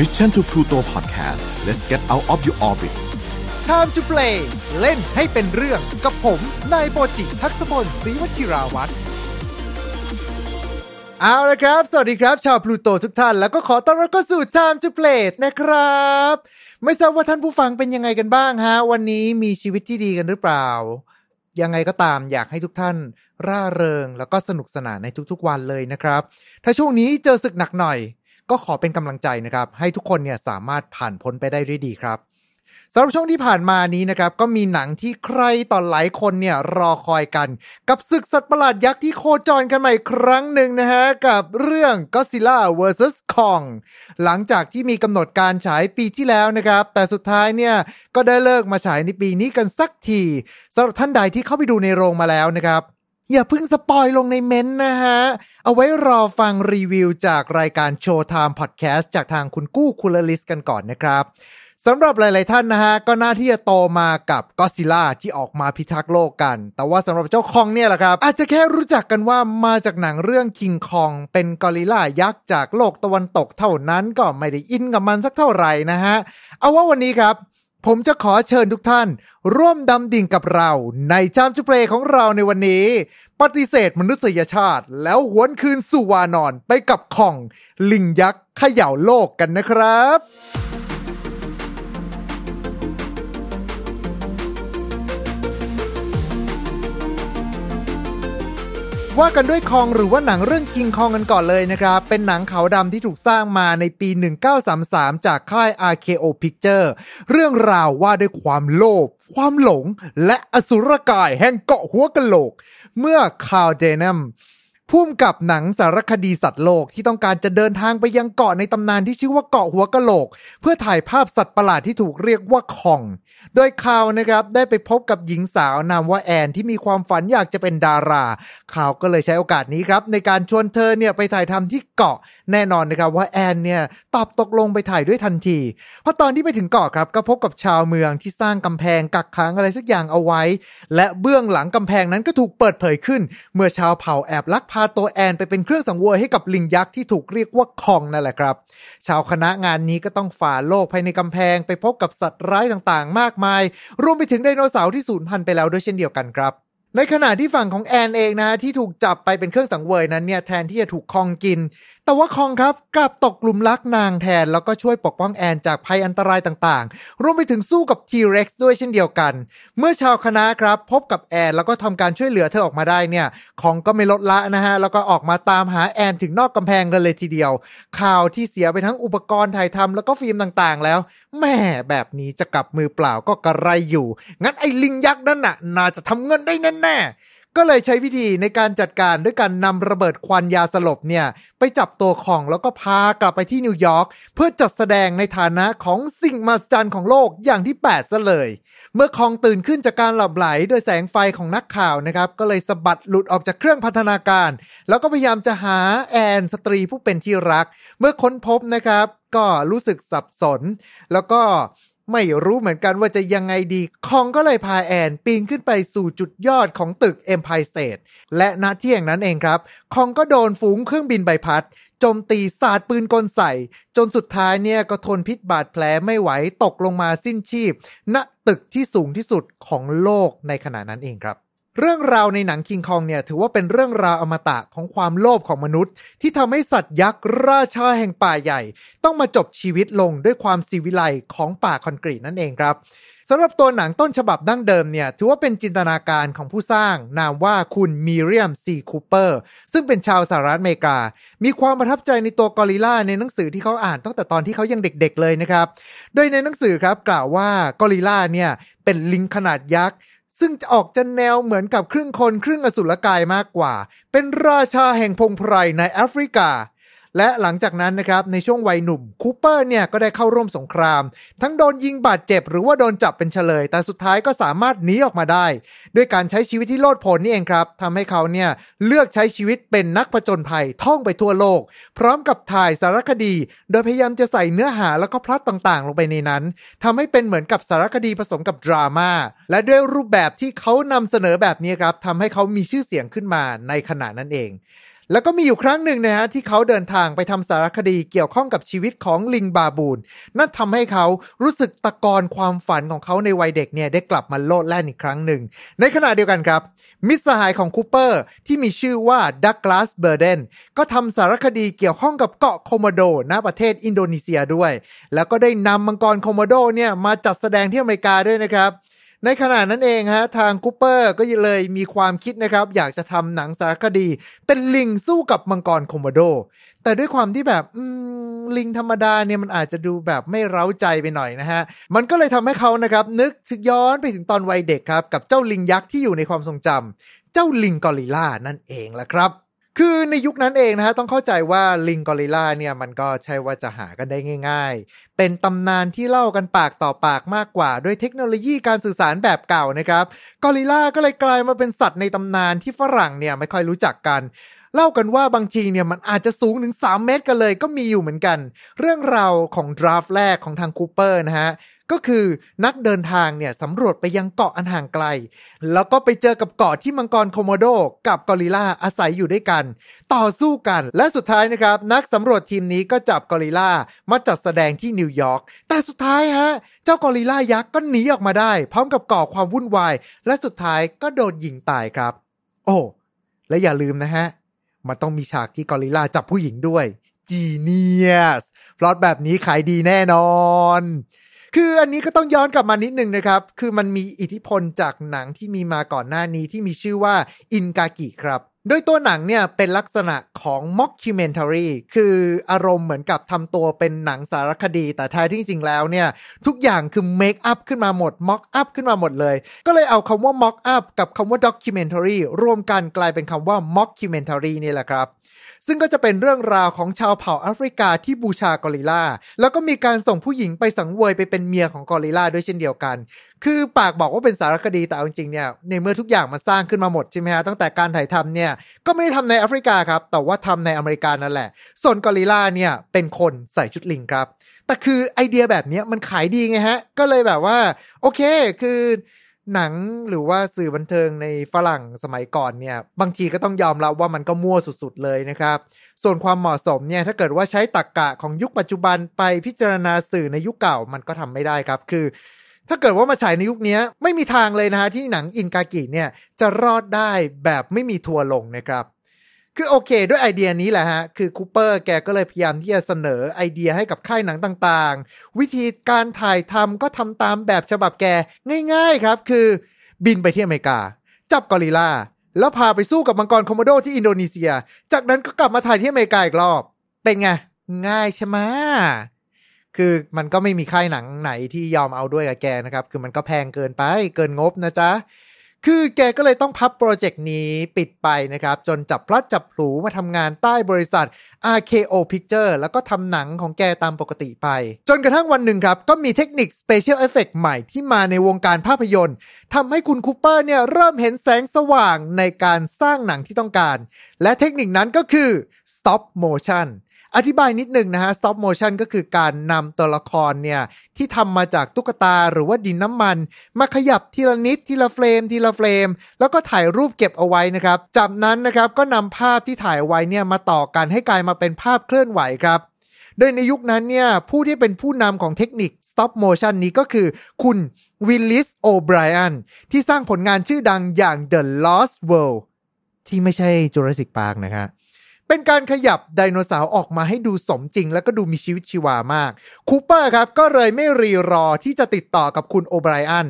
Mission to Pluto Podcast let's get out of your orbit Time to play เล่นให้เป็นเรื่องกับผมนายโปจิทักษพลศรีวชิราวัตรเอาละครับ สวัสดีครับ ชาวพลูโตทุกท่าน แล้วก็ขอต้อนรับเข้าสู่ Time to play นะครับ ไม่ทราบว่าท่านผู้ฟังเป็นยังไงกันบ้างฮะ วันนี้มีชีวิตที่ดีกันหรือเปล่า ยังไงก็ตามอยากให้ทุกท่าน ร่าเริงแล้วก็สนุกสนานในทุกๆวันเลยนะครับ ถ้าช่วงนี้เจอศึกหนักหน่อย ก็ขอเป็นกำลังใจนะครับ ให้ทุกคนเนี่ยสามารถผ่านพ้นไปได้ด้วยดีครับสำหรับช่วงที่ผ่านมานี้นะครับก็มีหนังที่ใครต่อหลายคนเนี่ยรอคอยกัน กับศึกสัตว์ประหลาดยักษ์ที่โคจรกันใหม่ครั้งหนึ่งนะฮะ กับเรื่อง Godzilla vs Kong หลังจากที่มีกำหนดการฉายปีที่แล้วนะครับ แต่สุดท้ายเนี่ยก็ได้เลิกมาฉายในปีนี้กันสักทีสำหรับท่านใดที่เข้าไปดูในโรงมาแล้วนะครับ อย่าเพิ่ง spoil ลงในเม้นต์นะฮะ เอาไว้รอฟังรีวิวจากรายการ Showtime Podcast จากทางคุณกู้คูลลิสกันก่อนนะครับสำหรับหลาย ๆ ท่านนะฮะ ก็น่าที่จะโตมากับก็อดซิลล่าที่ออกมาพิทักษ์โลกกัน แต่ว่าสำหรับเจ้าคองเนี่ยแหละครับ อาจจะแค่รู้จักกันว่ามาจากหนังเรื่องคิงคอง เป็นกอริลลายักษ์จากโลกตะวันตกเท่านั้นก็ไม่ได้อินกับมันสักเท่าไหร่นะฮะ เอาว่าวันนี้ครับ ผมจะขอเชิญทุกท่าน ร่วมดำดิ่งกับเราในจามจุเปรของเราในวันนี้ ปฏิเสธมนุษยชาติ แล้วหวนคืนสู่วานอนไปกับของ ลิงยักษ์เขย่าโลกกันนะครับ ว่ากันด้วยคองหรือว่าหนังเรื่องคิงคองกันก่อนเลยนะครับ เป็นหนังขาวดำที่ถูกสร้างมาในปี 1933 จากค่าย RKO Picture เรื่องราวว่าด้วยความโลภความหลง และอสุรกายแห่งเกาะหัวกะโหลก เมื่อคาร์เดนัม พุ่มกับหนังสารคดีสัตว์โลกที่ต้องการจะเดินทางไปยังเกาะในตำนานที่ชื่อว่าเกาะหัวกะโหลก เพื่อถ่ายภาพสัตว์ประหลาดที่ถูกเรียกว่าคอง โดยข่าวนะครับได้ไปพบกับหญิงสาวนามว่าแอนที่มีความฝันอยากจะเป็นดาราข่าวก็เลยใช้โอกาสนี้ครับ ในการชวนเธอเนี่ยไปถ่ายทำที่เกาะแน่นอนนะครับว่าแอนเนี่ยตอบตกลงไปถ่ายด้วยทันทีเพราะตอนที่ไปถึงเกาะครับก็พบกับชาวเมืองที่สร้างกำแพงกักขังอะไรสักอย่างเอาไว้ และเบื้องหลังกำแพงนั้นก็ถูกเปิดเผยขึ้น เมื่อชาวเผ่าแอบลักพาาตัวแอนไปเป็นเครื่องสังเวยให้กับลิงยักษ์ที่ถูกเรียกว่าคองนั่นแหละครับ ชาวคณะงานนี้ก็ต้องฝ่าโลกภายในกำแพงไปพบกับสัตว์ร้ายต่างๆ มากมาย รวมไปถึงไดโนเสาร์ที่สูญพันธุ์ไปแล้วด้วยเช่นเดียวกันครับในขณะที่ฝั่งของแอนเองนะที่ถูกจับไปเป็นเครื่องสังเวยนั้นเนี่ยแทนที่จะถูกคองกิน แต่ว่าคองครับกลับตกกลุ่มรักนางแทน แล้วก็ช่วยปกป้องแอนจากภัยอันตรายต่างๆ รวมไปถึงสู้กับ T-Rex ด้วยเช่นเดียวกัน เมื่อชาวคณะครับ พบกับแอนแล้วก็ทำการช่วยเหลือเธอออกมาได้เนี่ยคองก็ไม่ลดละนะฮะ แล้วก็ออกมาตามหาแอนถึงนอกกำแพงกันเลยทีเดียว ข่าวที่เสียไปทั้งอุปกรณ์ถ่ายทำแล้วก็ฟิล์มต่างๆ แล้วแม่แบบนี้จะกลับมือเปล่าก็กระไรอยู่ งั้นไอ้ลิงยักษ์นั่นน่ะ น่าจะทำเงินได้แน่ๆ ก็เลยใช้วิธีในการจัดการด้วยการนำระเบิดควันยาสลบเนี่ย ไปจับตัวคองแล้วก็พากลับไปที่นิวยอร์กเพื่อจัดแสดงในฐานะของสิ่งมหัศจรรย์ของโลกอย่างที่ 8 ซะเลย เมื่อคองตื่นขึ้นจากการหลับไหลโดยแสงไฟของนักข่าวนะครับ ก็เลยสะบัดหลุดออกจากเครื่องพันธนาการ แล้วก็พยายามจะหาแอนสตรีผู้เป็นที่รัก เมื่อค้นพบนะครับ ก็รู้สึกสับสน แล้วก็ ไม่รู้เหมือนกันว่าจะยังไงดี คองก็เลยพาแอนปีนขึ้นไปสู่จุดยอดของตึก Empire State และณที่แห่งนั้นเองครับ คองก็โดนฝูงเครื่องบินใบพัดโจมตีสาดปืนกลใส่ จนสุดท้ายเนี่ยก็ทนพิษบาดแผลไม่ไหวตกลงมาสิ้นชีพ ณตึกที่สูงที่สุดของโลกในขณะนั้นเองครับ เรื่องราวในหนังคิงคองเนี่ยถือว่าเป็นเรื่องราวอมตะของความโลภของมนุษย์ ที่ทำให้สัตว์ยักษ์ราชาแห่งป่าใหญ่ ต้องมาจบชีวิตลงด้วยความสีวิไลของป่าคอนกรีตนั่นเองครับสำหรับตัวหนังต้นฉบับดั้งเดิมเนี่ยถือว่าเป็นจินตนาการของผู้สร้าง นามว่าคุณ Merian C. Cooper ซึ่งเป็นชาวสหรัฐอเมริกา มีความประทับใจในตัวกอริลลาในหนังสือที่เขาอ่านตั้งแต่ตอนที่เขายังเด็กๆเลยนะครับ โดยในหนังสือครับกล่าวว่ากอริลลาเนี่ยเป็นลิงขนาดยักษ์ ซึ่งจะออกจะแนวเหมือนกับครึ่งคนครึ่งอสุรกายมากกว่า เป็นราชาแห่งพงไพรในแอฟริกา และหลังจากนั้นนะครับในช่วงวัยหนุ่มคูเปอร์เนี่ยก็ได้เข้าร่วมสงคราม ทั้งโดนยิงบาดเจ็บหรือว่าโดนจับเป็นเฉลย แต่สุดท้ายก็สามารถหนีออกมาได้ ด้วยการใช้ชีวิตที่โลดโผนนี่เองครับทำให้เขาเนี่ยเลือกใช้ชีวิตเป็นนักผจญภัยท่องไปทั่วโลก พร้อมกับถ่ายสารคดี โดยพยายามจะใส่เนื้อหาแล้วก็พล็อตต่างๆ ลงไปในนั้นทำให้เป็นเหมือนกับสารคดีผสมกับดราม่าและด้วยรูปแบบที่เขานำเสนอแบบนี้ครับทำให้เขามีชื่อเสียงขึ้นมาในขณะนั้นเอง แล้วก็มีอยู่ครั้งหนึ่งนะฮะที่เขาเดินทางไปทำสารคดีเกี่ยวข้องกับชีวิตของลิงบาบูนนั่นทำให้เขารู้สึกตะกอนความฝันของเขาในวัยเด็กเนี่ยได้กลับมาโลดแล่นอีกครั้งหนึ่ง ในขณะเดียวกันครับ มิตรสหายของคูเปอร์ที่มีชื่อว่า Douglas Burden ก็ทำสารคดีเกี่ยวข้องกับเกาะโคโมโดณประเทศอินโดนีเซียด้วย แล้วก็ได้นำมังกรโคโมโดเนี่ยมาจัดแสดงที่อเมริกาด้วยนะครับ ในขณะนั้นเองฮะทางคูเปอร์ก็เลยมีความคิดนะครับ อยากจะทำหนังสารคดี เป็นลิงสู้กับมังกรคโมโด แต่ด้วยความที่แบบลิงธรรมดาเนี่ยมันอาจจะดูแบบไม่เร้าใจไปหน่อยนะฮะ มันก็เลยทำให้เขานะครับ นึกถึงย้อนไปถึงตอนวัยเด็กครับ กับเจ้าลิงยักษ์ที่อยู่ในความทรงจำเจ้าลิงกอริลลานั่นเองละครับ คือในยุคนั้นเองนะฮะต้องเข้าใจว่าลิงกอริลลาเนี่ยมันก็ใช่ว่าจะหากันได้ง่าย ๆ เป็นตำนานที่เล่ากันปากต่อปากมากกว่า ด้วยเทคโนโลยีการสื่อสารแบบเก่านะครับกอริลลาก็เลยกลายมาเป็นสัตว์ในตำนานที่ฝรั่งเนี่ยไม่ค่อยรู้จักกันเล่ากันว่าบางทีเนี่ยมันอาจจะสูงถึง 3 เมตรกันเลยก็มีอยู่เหมือนกัน เรื่องราวของ draft แรกของทางคูเปอร์นะฮะ ก็คือนักเดินทางเนี่ยสำรวจไปยังเกาะอันห่างไกล แล้วก็ไปเจอกับเกาะที่มังกรโคโมโดกับกอริลลาอาศัยอยู่ด้วยกัน ต่อสู้กันและสุดท้ายนะครับ นักสำรวจทีมนี้ก็จับกอริลลามาจัดแสดงที่นิวยอร์กแต่สุดท้ายฮะเจ้ากอริลลายักษ์ก็หนีออกมาได้ พร้อมกับก่อความวุ่นวาย และสุดท้ายก็โดนยิงตายครับ โอ้และอย่าลืมนะฮะมันต้องมีฉากที่กอริลลาจับผู้หญิงด้วยจีเนียสพล็อตแบบนี้ขายดีแน่นอน คืออันนี้ก็ต้องย้อนกลับมานิดนึงนะครับ คือมันมีอิทธิพลจากหนังที่มีมาก่อนหน้านี้ที่มีชื่อว่าอินกากิครับโดยตัวหนังเนี่ยเป็นลักษณะของ mockumentary คืออารมณ์เหมือนกับทำตัวเป็นหนังสารคดี แต่แท้ที่จริงแล้วเนี่ย ทุกอย่างคือ make up ขึ้นมาหมด mock up ขึ้นมาหมดเลย ก็เลยเอาคำว่า mock up กับคำว่า documentary รวมกันกลายเป็นคำว่า mockumentary นี่แหละครับซึ่งก็จะเป็นเรื่องราวของชาวเผ่าแอฟริกาที่บูชากอริลลาแล้วก็มีการส่งผู้หญิงไปสังเวยไปเป็นเมียของกอริลลาด้วยเช่นเดียวกัน คือปากบอกว่าเป็นสารคดีแต่เอาจริงๆเนี่ยในเมื่อทุกอย่างมันสร้างขึ้นมาหมดใช่ไหมฮะตั้งแต่การถ่ายทำเนี่ยก็ไม่ได้ทำในแอฟริกาครับแต่ว่าทำในอเมริกานั่นแหละ ส่วนกอริลลาเนี่ยเป็นคนใส่ชุดลิงครับแต่คือไอเดียแบบนี้มันขายดีไงฮะ ก็เลยแบบว่า โอเค คือ หนังหรือว่าสื่อบันเทิงในฝรั่งสมัยก่อนเนี่ย บางทีก็ต้องยอมรับว่ามันก็มั่วสุดๆเลยนะครับ ส่วนความเหมาะสมเนี่ยถ้าเกิดว่าใช้ตรกกะของยุคปัจจุบันไปพิจารณาสื่อในยุคเก่ามันก็ทำไม่ได้ครับ คือ ถ้าเกิดว่ามาฉายในยุคนี้ไม่มีทางเลยนะฮะที่หนัง Ingagi เนี่ยจะรอดได้แบบไม่มีทัวร์ลงนะครับ คือโอเค ด้วยไอเดียนี้แหละฮะ คือคูเปอร์แกก็เลยพยายามที่จะเสนอไอเดียให้กับค่ายหนังต่างๆ วิธีการถ่ายทำก็ทำตามแบบฉบับแกง่ายๆครับ คือบินไปที่อเมริกา จับกอริลลาแล้วพาไปสู้กับมังกรโคโมโดที่อินโดนีเซีย จากนั้นก็กลับมาถ่ายที่อเมริกาอีกรอบ เป็นไง ง่ายใช่ไหมคือมันก็ไม่มีค่ายหนังไหนที่ยอมเอาด้วยกับแกนะครับ คือมันก็แพงเกินไป เกินงบนะจ๊ะ คือแกก็เลยต้องพับโปรเจกต์นี้ปิดไปนะครับ จนจับพลัดจับผลูมาทำงานใต้บริษัท RKO Picture แล้วก็ทำหนังของแกตามปกติไป จนกระทั่งวันหนึ่งครับ ก็มีเทคนิค Special Effect ใหม่ที่มาในวงการภาพยนตร์ทำให้คุณคูเปอร์เนี่ยเริ่มเห็นแสงสว่างในการสร้างหนังที่ต้องการ และเทคนิคนั้นก็คือ Stop Motion อธิบายนิดหนึ่งนะฮะ stop motion ก็คือการนำตัวละครเนี่ยที่ทำมาจากตุ๊กตาหรือว่าดินน้ำมัน มาขยับทีละนิดทีละเฟรม ทีละเฟรม แล้วก็ถ่ายรูปเก็บเอาไว้นะครับ จากนั้นนะครับก็นำภาพที่ถ่ายไว้เนี่ยมาต่อกันให้กลายมาเป็นภาพเคลื่อนไหวครับโดยในยุคนั้นเนี่ยผู้ที่เป็นผู้นำของเทคนิค stop motion นี้ก็คือ คุณ Willis O'Brienที่สร้างผลงานชื่อดังอย่าง The Lost World ที่ไม่ใช่ Jurassic Park นะครับ เป็นการขยับไดโนเสาร์ออกมาให้ดูสมจริง แล้วก็ดูมีชีวิตชีวามากคูเปอร์ครับก็เลยไม่รีรอที่จะติดต่อกับคุณโอไบรอัน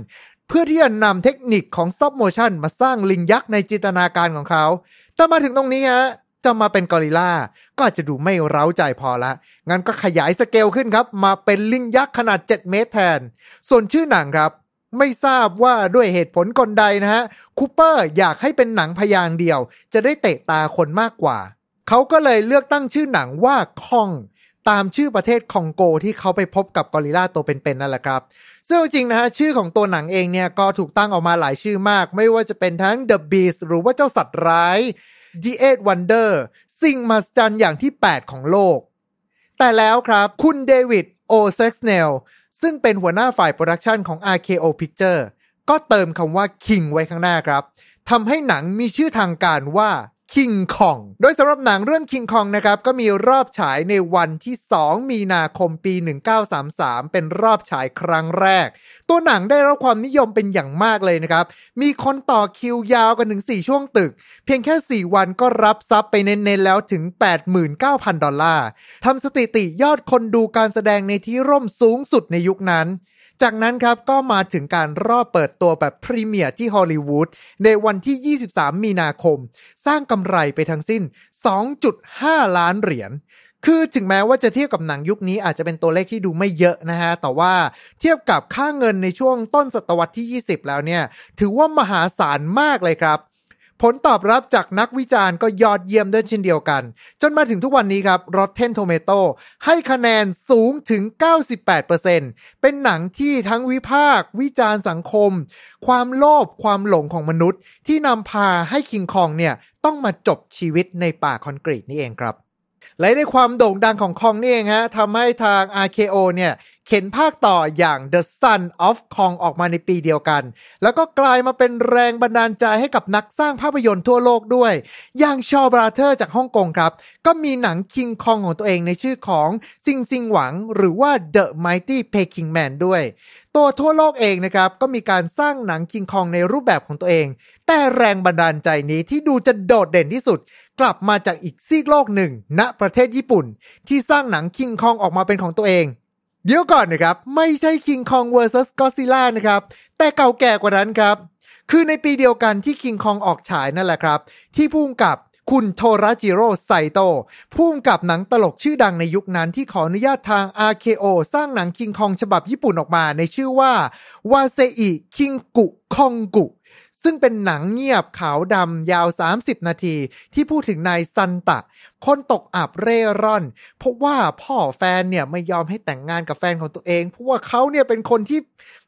เพื่อที่จะนำเทคนิคของ stop motion มาสร้างลิงยักษ์ในจินตนาการของเขา แต่มาถึงตรงนี้ฮะจะมาเป็นกอริลลาก็อาจจะดูไม่เร้าใจพอละ งั้นก็ขยายสเกลขึ้นครับ มาเป็นลิงยักษ์ขนาด 7 เมตรแทน ส่วนชื่อหนังครับ ไม่ทราบว่าด้วยเหตุผลกลใดนะฮะคูเปอร์อยากให้เป็นหนังพยางค์เดียว จะได้เตะตาคนมากกว่า เขาก็เลยเลือกตั้งชื่อหนังว่าคองตามชื่อประเทศคองโกที่เขาไปพบกับกอริลลาตัวเป็นๆนั่นแหละครับซึ่งจริงๆนะฮะชื่อของตัวหนังเองเนี่ยก็ถูกตั้งออกมาหลายชื่อมาก ไม่ว่าจะเป็นทั้ง The Beast หรือว่าเจ้าสัตว์ร้าย The Eight Wonder สิ่งมหัศจรรย์อย่างที่ 8 ของโลก แต่แล้วครับคุณเดวิดโอเซลซ์นิกซึ่งเป็นหัวหน้าฝ่าย production ของ RKO Picture ก็เติมคำว่า King ไว้ข้างหน้าครับทำให้หนังมีชื่อทางการว่า King Kong โดยสำหรับหนังเรื่อง King Kong นะครับ ก็มีรอบฉายในวันที่ 2 มีนาคมปี 1933 เป็นรอบฉายครั้งแรก ตัวหนังได้รับความนิยมเป็นอย่างมากเลยนะครับ มีคนต่อคิวยาวกันถึง 4 ช่วงตึก เพียงแค่ 4 วันก็รับทรัพย์ไปเน้นๆแล้วถึง 89,000 ดอลลาร์ทำสถิติยอดคนดูการแสดงในที่ร่มสูงสุดในยุคนั้น จากนั้นครับก็มาถึงการรอบเปิดตัวแบบพรีเมียร์ที่ฮอลลีวูดในวันที่ 23 มีนาคม สร้างกำไรไปทั้งสิ้น 2.5 ล้านเหรียญคือถึงแม้ว่าจะเทียบกับหนังยุคนี้อาจจะเป็นตัวเลขที่ดูไม่เยอะนะฮะ แต่ว่าเทียบกับค่าเงินในช่วงต้นศตวรรษที่ 20 แล้วเนี่ย ถือว่ามหาศาลมากเลยครับ ผลตอบรับจากนักวิจารณ์ก็ยอดเยี่ยมด้วยเช่นเดียวกัน จนมาถึงทุกวันนี้ครับ Rotten Tomato ให้คะแนนสูงถึง 98%เป็นหนังที่ทั้งวิพากษ์วิจารณ์สังคม ความโลภความหลงของมนุษย์ ที่นำพาให้คิงคองเนี่ยต้องมาจบชีวิตในป่าคอนกรีตนี่เองครับและในความโด่งดังของคองนี่เองฮะทำให้ทาง RKO เนี่ยเข็นภาคต่ออย่าง The Son of Kong ออกมาในปีเดียวกัน แล้วก็กลายมาเป็นแรงบันดาลใจให้กับนักสร้างภาพยนตร์ทั่วโลกด้วย อย่างชอบราเธอร์จากฮ่องกงครับ ก็มีหนังคิงคองของตัวเองในชื่อของซิงซิงหวัง หรือว่า The Mighty Peking Man ด้วย ตัวทั่วโลกเองนะครับ ก็มีการสร้างหนังคิงคองในรูปแบบของตัวเอง แต่แรงบันดาลใจนี้ที่ดูจะโดดเด่นที่สุดกลับมาจากอีกซีกโลกหนึ่ง ณประเทศญี่ปุ่น ที่สร้างหนังคิงคองออกมาเป็นของตัวเอง เดี๋ยวก่อนนะครับ ไม่ใช่ King Kong vs Godzilla นะครับ แต่เก่าแก่กว่านั้นครับ คือในปีเดียวกันที่ King Kong ออกฉายนั่นแหละครับ ที่พุ่มกับคุณโทราจิโร่ไซโตพุ่มกับหนังตลกชื่อดังในยุคนั้นที่ขออนุญาตทาง RKO สร้างหนัง King Kong ฉบับญี่ปุ่นออกมาในชื่อว่า วาเซอิคิงกุคองกุ ซึ่งเป็นหนังเงียบขาวดำยาว 30 นาที ที่พูดถึงนายซันตะ คนตกอับเร่ร่อน เพราะว่าพ่อแฟนเนี่ยไม่ยอมให้แต่งงานกับแฟนของตัวเอง เพราะว่าเขาเนี่ยเป็นคนที่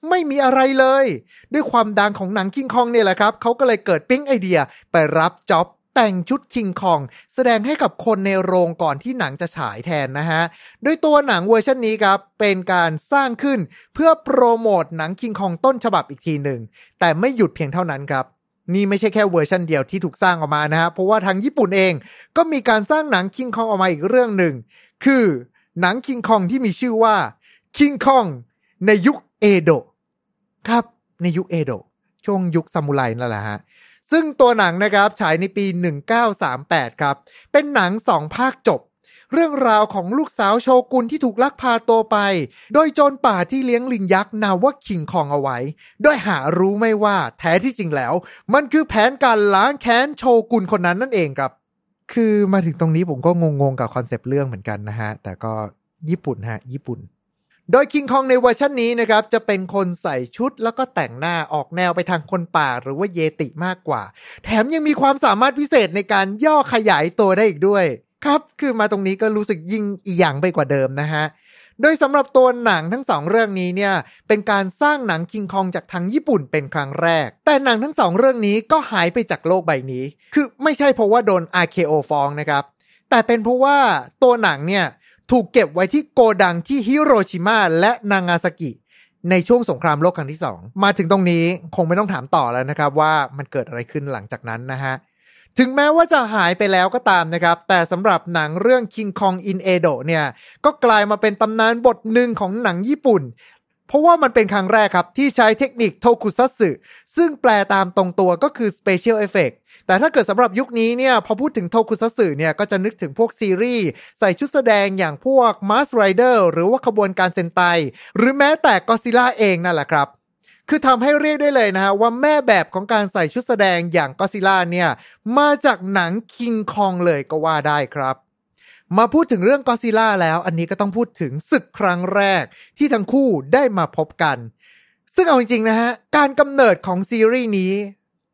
ไม่มีอะไรเลย ด้วยความดังของหนังคิงคองเนี่ยแหละครับเขาก็เลยเกิดปิ๊งไอเดียไปรับจ็อบ แต่งชุดคิงคอง แสดงให้กับคนในโรงก่อนที่หนังจะฉายแทนนะฮะ โดยตัวหนังเวอร์ชันนี้ครับ เป็นการสร้างขึ้นเพื่อโปรโมทหนังคิงคองต้นฉบับอีกทีหนึ่ง แต่ไม่หยุดเพียงเท่านั้นครับ นี่ไม่ใช่แค่เวอร์ชันเดียวที่ถูกสร้างออกมานะฮะ เพราะว่าทางญี่ปุ่นเองก็มีการสร้างหนังคิงคองออกมาอีกเรื่องหนึ่ง คือหนังคิงคองที่มีชื่อว่าคิงคองในยุคเอโดะครับในยุคเอโดะช่วงยุคซามูไรนั่นแหละฮะ ซึ่งตัวหนังนะครับฉายในปี 1938 ครับ เป็นหนังสองภาคจบ เรื่องราวของลูกสาวโชกุนที่ถูกลักพาตัวไป โดยโจรป่าที่เลี้ยงลิงยักษ์นาว่าคิงคองเอาไว้ โดยหารู้ไม่ว่าแท้ที่จริงแล้ว มันคือแผนการล้างแค้นโชกุนคนนั้นนั่นเองครับ คือมาถึงตรงนี้ผมก็งงๆกับคอนเซปต์เรื่องเหมือนกันนะฮะ แต่ก็ญี่ปุ่นฮะ ญี่ปุ่น โดยคิงคองในเวอร์ชันนี้นะครับจะเป็นคนใส่ชุดแล้วก็แต่งหน้าออกแนวไปทางคนป่าหรือว่าเยติมากกว่า แถมยังมีความสามารถพิเศษในการย่อขยายตัวได้อีกด้วย ครับ คือมาตรงนี้ก็รู้สึกยิ่งอีหยังไปกว่าเดิมนะฮะโดยสำหรับตัวหนังทั้งสองเรื่องนี้เนี่ยเป็นการสร้างหนังคิงคองจากทางญี่ปุ่นเป็นครั้งแรก แต่หนังทั้งสองเรื่องนี้ก็หายไปจากโลกใบนี้ คือไม่ใช่เพราะว่าโดน RKO ฟ้องนะครับ แต่เป็นเพราะว่าตัวหนังเนี่ย ถูกเก็บไว้ที่โกดังที่ฮิโรชิมาและนางาซากิ ในช่วงสงครามโลกครั้งที่ 2 มาถึงตรงนี้คงไม่ต้องถามต่อแล้วนะครับ ว่ามันเกิดอะไรขึ้นหลังจากนั้นนะฮะถึงแม้ว่าจะหายไปแล้วก็ตามนะครับ แต่สำหรับหนังเรื่อง King Kong in Edo เนี่ย ก็กลายมาเป็นตำนานบทหนึ่งของหนังญี่ปุ่น เพราะว่ามันเป็นครั้งแรกครับ ที่ใช้เทคนิคโทคุซัตสึซึ่งแปลตามตรงตัวก็คือ Special Effect แต่ถ้าเกิดสำหรับยุคนี้เนี่ยพอพูดถึงโทคุซัตสึเนี่ยก็จะนึกถึงพวกซีรีส์ใส่ชุดแสดงอย่างพวก Mask Rider หรือว่าขบวนการเซนไต หรือแม้แต่ก็ซิล่าเองนั่นแหละครับคือทำให้เรียกได้เลยนะฮะว่าแม่แบบของการใส่ชุดแสดงอย่างก็ซิล่าเนี่ย มาจากหนังคิงคองเลยก็ว่าได้ครับ มาพูดถึงเรื่องก็ซิล่าแล้ว อันนี้ก็ต้องพูดถึงศึกครั้งแรกที่ทั้งคู่ได้มาพบกัน ซึ่งเอาจริงๆนะฮะการกำเนิดของซีรีส์นี้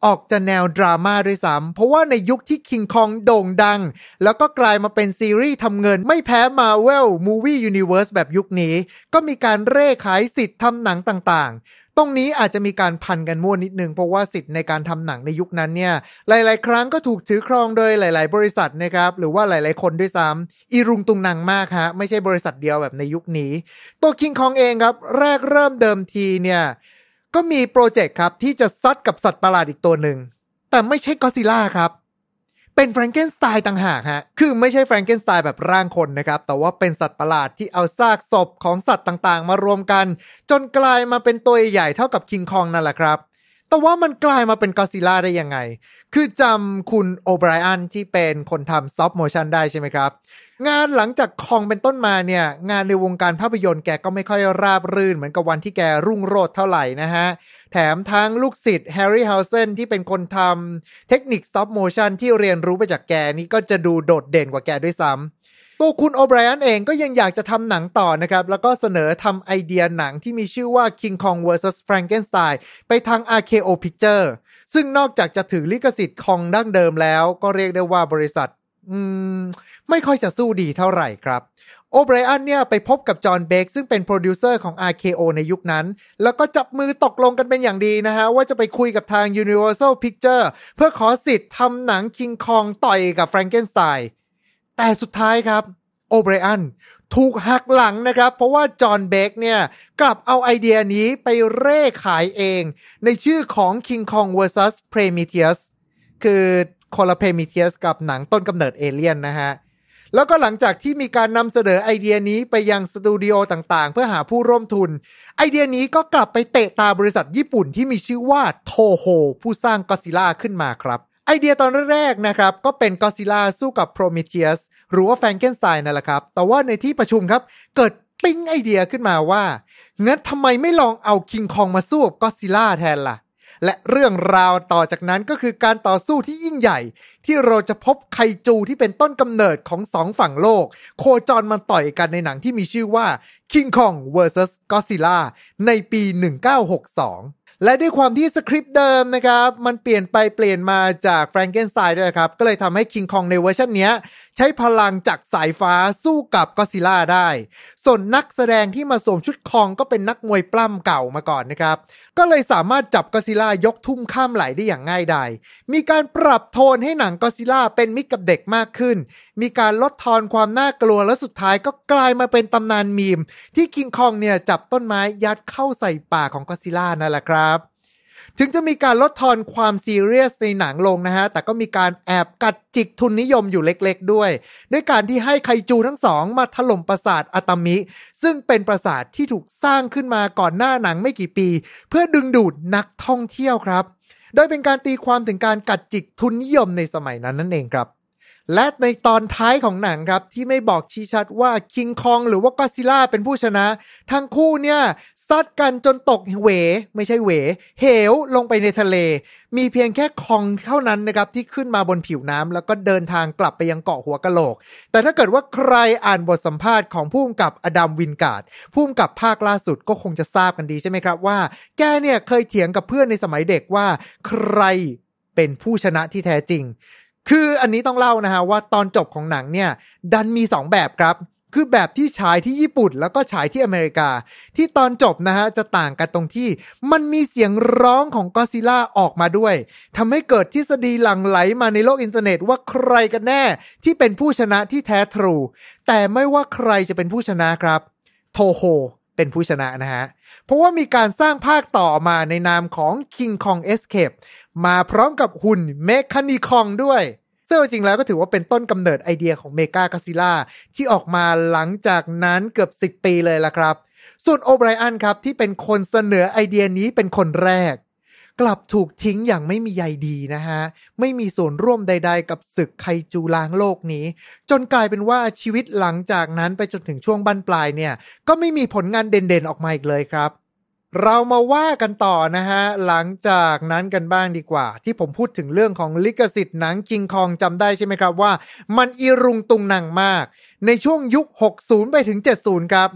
ออกจะแนวดราม่าด้วยซ้ำเพราะว่าในยุคที่คิงคองโด่งดัง แล้วก็กลายมาเป็นซีรีส์ทำเงิน ไม่แพ้ Marvel Movie Universe แบบยุคนี้ ก็มีการเร่ขายสิทธิ์ทำหนังต่างๆ ตรงนี้อาจจะมีการพันกันมั่วนิดนึง เพราะว่าสิทธิ์ในการทำหนังในยุคนั้นเนี่ย หลายๆ ครั้งก็ถูกถือครองโดยหลาย ๆ บริษัทนะครับ หรือว่าหลาย ๆ คนด้วยซ้ำอีรุงตุงนังมากฮะ ไม่ใช่บริษัทเดียวแบบในยุคนี้ ตัวคิงคองเองครับ แรกเริ่มเดิมทีเนี่ย ก็มีโปรเจกต์ครับที่จะซัดกับสัตว์ประหลาดอีกตัวหนึ่ง แต่ไม่ใช่ก็อดซิลล่าครับ เป็นแฟรงเกนสไตน์ต่างหากฮะ คือไม่ใช่แฟรงเกนสไตน์แบบร่างคนนะครับ แต่ว่าเป็นสัตว์ประหลาดที่เอาซากศพของสัตว์ต่างๆ มารวมกัน จนกลายมาเป็นตัวใหญ่เท่ากับคิงคองนั่นแหละครับ แต่ว่ามันกลายมาเป็นก็อดซิลล่าได้ยังไง คือจำคุณโอไบรอันที่เป็นคนทำ stop motion ได้ใช่ไหมครับ งานหลังจากคองเป็นต้นมาเนี่ย งานในวงการภาพยนตร์แกก็ไม่ค่อยราบรื่นเหมือนกับวันที่แกรุ่งโรจน์เท่าไหร่นะฮะ แถมทั้งลูกศิษย์แฮร์รีเฮาเซนที่เป็นคนทำเทคนิค stop motion ที่เรียนรู้ไปจากแกนี่ก็จะดูโดดเด่นกว่าแกด้วยซ้ำตัวคุณโอไบรอันเองก็ยังอยากจะทำหนังต่อนะครับ แล้วก็เสนอทำไอเดียหนังที่มีชื่อว่า King Kong vs Frankenstein ไปทาง RKO Picture ซึ่งนอกจากจะถือลิขสิทธิ์คองดั้งเดิมแล้ว ก็เรียกได้ว่าบริษัท อืม ไม่ค่อยจะสู้ดีเท่าไหร่ครับ โอไบรอันเนี่ยไปพบกับจอห์นเบคซึ่งเป็นโปรดิวเซอร์ของ RKO ในยุคนั้น แล้วก็จับมือตกลงกันเป็นอย่างดีนะฮะ ว่าจะไปคุยกับทาง Universal Picture เพื่อขอสิทธิ์ทำหนังคิงคองต่อยกับแฟรงเกนสไตน์แต่สุดท้ายครับโอไบรอันถูกหักหลังนะครับ เพราะว่าจอห์นเบคเนี่ยกลับเอาไอเดียนี้ไปเร่ขายเอง ในชื่อของ King Kong vs Prometheus คือ คนละ Prometheus กับหนังต้นกำเนิดเอเลี่ยนนะฮะ แล้วก็หลังจากที่มีการนำเสนอไอเดียนี้ไปยังสตูดิโอต่างๆ เพื่อหาผู้ร่วมทุน ไอเดียนี้ก็กลับไปเตะตาบริษัทญี่ปุ่นที่มีชื่อว่าโทโฮผู้สร้างก็อดซิลล่าขึ้นมาครับไอเดียตอนแรกๆนะครับ ก็เป็นก็อดซิลล่าสู้กับโพรมีเทียสหรือว่าแฟรงเกนสไตน์นั่นแหละครับ แต่ว่าในที่ประชุมครับ เกิดปิ้งไอเดียขึ้นมาว่างั้นทำไมไม่ลองเอาคิงคองมาสู้กับก็ซิล่าแทนล่ะ และเรื่องราวต่อจากนั้นก็คือการต่อสู้ที่ยิ่งใหญ่ ที่เราจะพบไคจูที่เป็นต้นกำเนิดของสองฝั่งโลก โคจรมาต่อยกันในหนังที่มีชื่อว่า King Kong vs Godzilla ในปี 1962และด้วยความที่สคริปต์เดิมนะครับ มันเปลี่ยนไปเปลี่ยนมาจากแฟรงเกนสไตน์ด้วยครับ ก็เลยทำให้ King Kong ในเวอร์ชันนี้ ใช้พลังจากสายฟ้าสู้กับก็ซิล่าได้ ส่วนนักแสดงที่มาสวมชุดคองก็เป็นนักมวยปล้ำเก่ามาก่อนนะครับ ก็เลยสามารถจับก็ซิล่ายกทุ่มข้ามไหลได้อย่างง่ายดาย มีการปรับโทนให้หนังก็ซิล่าเป็นมิตรกับเด็กมากขึ้น มีการลดทอนความน่ากลัวและสุดท้ายก็กลายมาเป็นตำนานมีม ที่คิงคองเนี่ยจับต้นไม้ยัดเข้าใส่ปากของก็ซิล่านั่นแหละครับ ถึงจะมีการลดทอนความซีเรียสในหนังลงนะฮะ แต่ก็มีการแอบกัดจิกทุนนิยมอยู่เล็กๆด้วย ด้วยการที่ให้ไคจูทั้งสองมาถล่มปราสาทอะตามิ ซึ่งเป็นปราสาทที่ถูกสร้างขึ้นมาก่อนหน้าหนังไม่กี่ปี เพื่อดึงดูดนักท่องเที่ยวครับ โดยเป็นการตีความถึงการกัดจิกทุนนิยมในสมัยนั้นนั่นเองครับและในตอนท้ายของหนังครับ ที่ไม่บอกชี้ชัดว่าคิงคองหรือว่าก็ซิล่าเป็นผู้ชนะ ทั้งคู่เนี่ย ซัดกันจนตกเหว ไม่ใช่เหว เหวลงไปในทะเล มีเพียงแค่คองเท่านั้นนะครับที่ขึ้นมาบนผิวน้ำแล้วก็เดินทางกลับไปยังเกาะหัวกะโหลก แต่ถ้าเกิดว่าใครอ่านบทสัมภาษณ์ของผู้กำกับอดัมวินการ์ดผู้กำกับภาคล่าสุดก็คงจะทราบกันดีใช่ไหมครับว่า แกเนี่ยเคยเถียงกับเพื่อนในสมัยเด็กว่า ใครเป็นผู้ชนะที่แท้จริง คืออันนี้ต้องเล่านะฮะว่าตอนจบของหนังเนี่ยดันมี 2 แบบครับ คือแบบที่ฉายที่ญี่ปุ่น แล้วก็ฉายที่อเมริกา ที่ตอนจบนะฮะจะต่างกันตรงที่มันมีเสียงร้องของก็ซิล่าออกมาด้วยทำให้เกิดทฤษฎีหลั่งไหลมาในโลกอินเทอร์เน็ตว่าใครกันแน่ ที่เป็นผู้ชนะที่แท้ true แต่ไม่ว่าใครจะเป็นผู้ชนะครับโทโฮเป็นผู้ชนะนะฮะ เพราะว่ามีการสร้างภาคต่อมาในนามของ King Kong Escape มาพร้อมกับหุ่นเมคานิคองด้วย ซึ่งจริงแล้วก็ถือว่าเป็นต้นกำเนิดไอเดียของเมคาก็อดซิลล่าที่ออกมาหลังจากนั้นเกือบ 10 ปีเลยละครับ ส่วนโอไบรอันครับที่เป็นคนเสนอไอเดียนี้เป็นคนแรก กลับถูกทิ้งอย่างไม่มีใยดีนะฮะ ไม่มีส่วนร่วมใด ๆ กับศึกไคจูล้างโลกนี้ จนกลายเป็นว่าชีวิตหลังจากนั้นไปจนถึงช่วงบั้นปลายเนี่ย ก็ไม่มีผลงานเด่นๆออกมาอีกเลยครับ เรามาว่ากันต่อนะฮะ หลังจากนั้นกันบ้างดีกว่า ที่ผมพูดถึงเรื่องของลิขสิทธิ์หนังคิงคองจำได้ใช่ไหมครับว่า มันอีรุงตุงหนังมาก ในช่วงยุค 60 ไปถึง 70 ครับ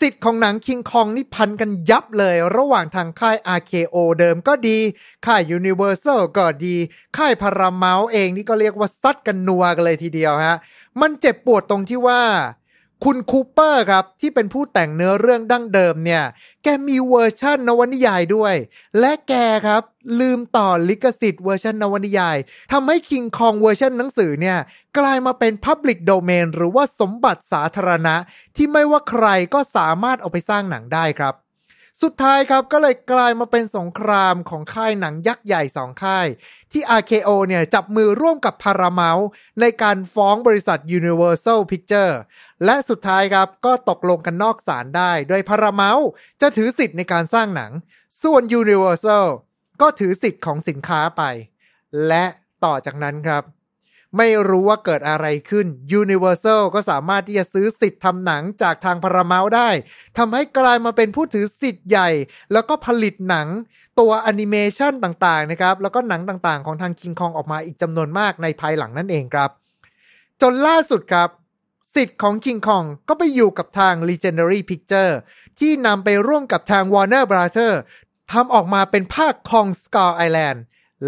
สิทธิ์ของหนังคิงคองนี่พันกันยับเลย ระหว่างทางค่าย RKO เดิมก็ดี ค่าย Universal ก็ดี ค่ายพาราเมาต์เองนี่ก็เรียกว่าซัดกันนัวกันเลยทีเดียวฮะ มันเจ็บปวดตรงที่ว่า คุณคูเปอร์ครับ ที่เป็นผู้แต่งเนื้อเรื่องดั้งเดิมเนี่ย แกมีเวอร์ชั่นนวนิยายด้วย และแกครับ ลืมต่อลิขสิทธิ์เวอร์ชันนวนิยายทำให้คิงคองเวอร์ชันหนังสือเนี่ย กลายมาเป็น Public Domain หรือว่าสมบัติสาธารณะ ที่ไม่ว่าใครก็สามารถเอาไปสร้างหนังได้ครับ สุดท้ายครับก็เลยกลายมาเป็นสงครามของค่ายหนังยักษ์ใหญ่สองค่าย ที่ RKO เนี่ยจับมือร่วมกับ Paramount ในการฟ้องบริษัท Universal Picture และสุดท้ายครับก็ตกลงกันนอกศาลได้ โดย Paramount จะถือสิทธิ์ในการสร้างหนัง ส่วน Universal ก็ถือสิทธิ์ของสินค้าไป และต่อจากนั้นครับ ไม่รู้ว่าเกิดอะไรขึ้น Universal ก็สามารถที่จะซื้อสิทธิ์ทำหนังจากทางพาราเมลได้ทำให้กลายมาเป็นผู้ถือสิทธิ์ใหญ่ แล้วก็ผลิตหนังตัวแอนิเมชันต่างๆนะครับแล้วก็หนังต่างๆ ของทาง King Kong ออกมาอีกจำนวนมากในภายหลังนั่นเองครับ จนล่าสุดครับ สิทธิ์ของ King Kong ก็ไปอยู่กับทาง Legendary Picture ที่นำไปร่วมกับทาง Warner Brother ทำออกมาเป็นภาค Kong Skull Island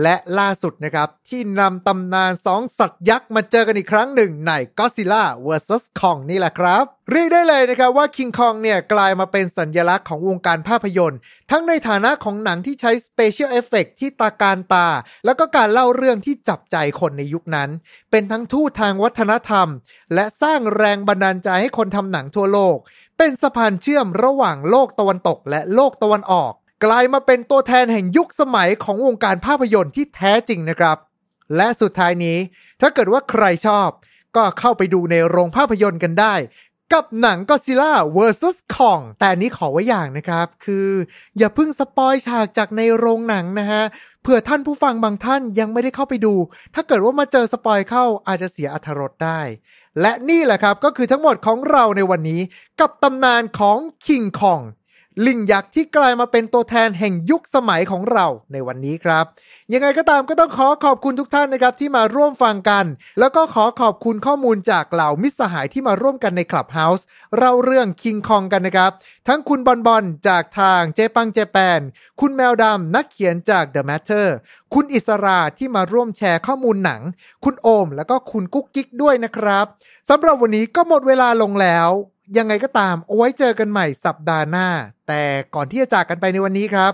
และล่าสุดนะครับ ที่นำตำนานสองสัตว์ยักษ์มาเจอกันอีกครั้งหนึ่งใน Godzilla vs Kong นี่แหละครับ เรียกได้เลยนะครับว่า King Kong เนี่ยกลายมาเป็นสัญลักษณ์ของวงการภาพยนตร์ ทั้งในฐานะของหนังที่ใช้ Special Effect ที่ตาการตา แล้วก็การเล่าเรื่องที่จับใจคนในยุคนั้น เป็นทั้งทูตทางวัฒนธรรม และสร้างแรงบันดาลใจให้คนทำหนังทั่วโลก เป็นสะพานเชื่อมระหว่างโลกตะวันตกและโลกตะวันออก กลายมาเป็นตัวแทนแห่งยุคสมัยของวงการภาพยนตร์ที่แท้จริงนะครับ และสุดท้ายนี้ ถ้าเกิดว่าใครชอบ ก็เข้าไปดูในโรงภาพยนตร์กันได้ กับหนัง Godzilla vs Kong แต่อันนี้ขอไว้อย่างนะครับ คือ อย่าเพิ่ง spoil ฉากจากในโรงหนังนะฮะเผื่อท่านผู้ฟังบางท่านยังไม่ได้เข้าไปดู ถ้าเกิดว่ามาเจอ spoil เข้าอาจจะเสียอรรถรสได้ และนี่แหละครับก็คือทั้งหมดของเราในวันนี้ กับตำนานของ King Kong ลิงยักษ์ที่กลายมาเป็นตัวแทนแห่งยุคสมัยของเราในวันนี้ครับ ยังไงก็ตามก็ต้องขอขอบคุณทุกท่านนะครับที่มาร่วมฟังกัน แล้วก็ขอขอบคุณข้อมูลจากเหล่ามิสหายที่มาร่วมกันในคลับเฮาส์เราเรื่องคิงคองกันนะครับ ทั้งคุณบอลบอลจากทางเจปังเจแปน คุณแมวดำนักเขียนจาก The Matter คุณอิสราที่มาร่วมแชร์ข้อมูลหนัง คุณโอม แล้วก็คุณกุ๊กกิ๊กด้วยนะครับสำหรับวันนี้ก็หมดเวลาลงแล้ว ยังไงก็ตามเอาไว้เจอกันใหม่สัปดาห์หน้า แต่ก่อนที่จะจากกันไปในวันนี้ครับ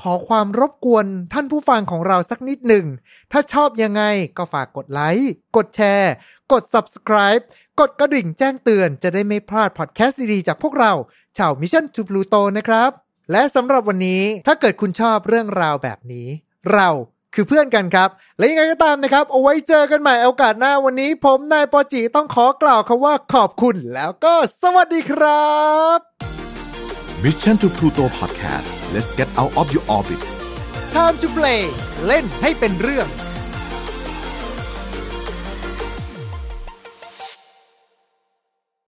ขอความรบกวนท่านผู้ฟังของเราสักนิดหนึ่ง ถ้าชอบยังไงก็ฝากกดไลค์ กดแชร์ กด subscribe กดกระดิ่งแจ้งเตือนจะได้ไม่พลาดพอดแคสต์ดีๆจากพวกเราชาว Mission to Pluto นะครับ และสำหรับวันนี้ถ้าเกิดคุณชอบเรื่องราวแบบนี้ เรา คือเพื่อนกันครับ และยังไงก็ตามนะครับ เอาไว้เจอกันใหม่โอกาสหน้าวันนี้ ผมนายปอจีต้องขอกล่าวคำว่าขอบคุณแล้วก็สวัสดีครับ Mission to Pluto Podcast let's get out of your orbit Time to play เล่นให้เป็นเรื่อง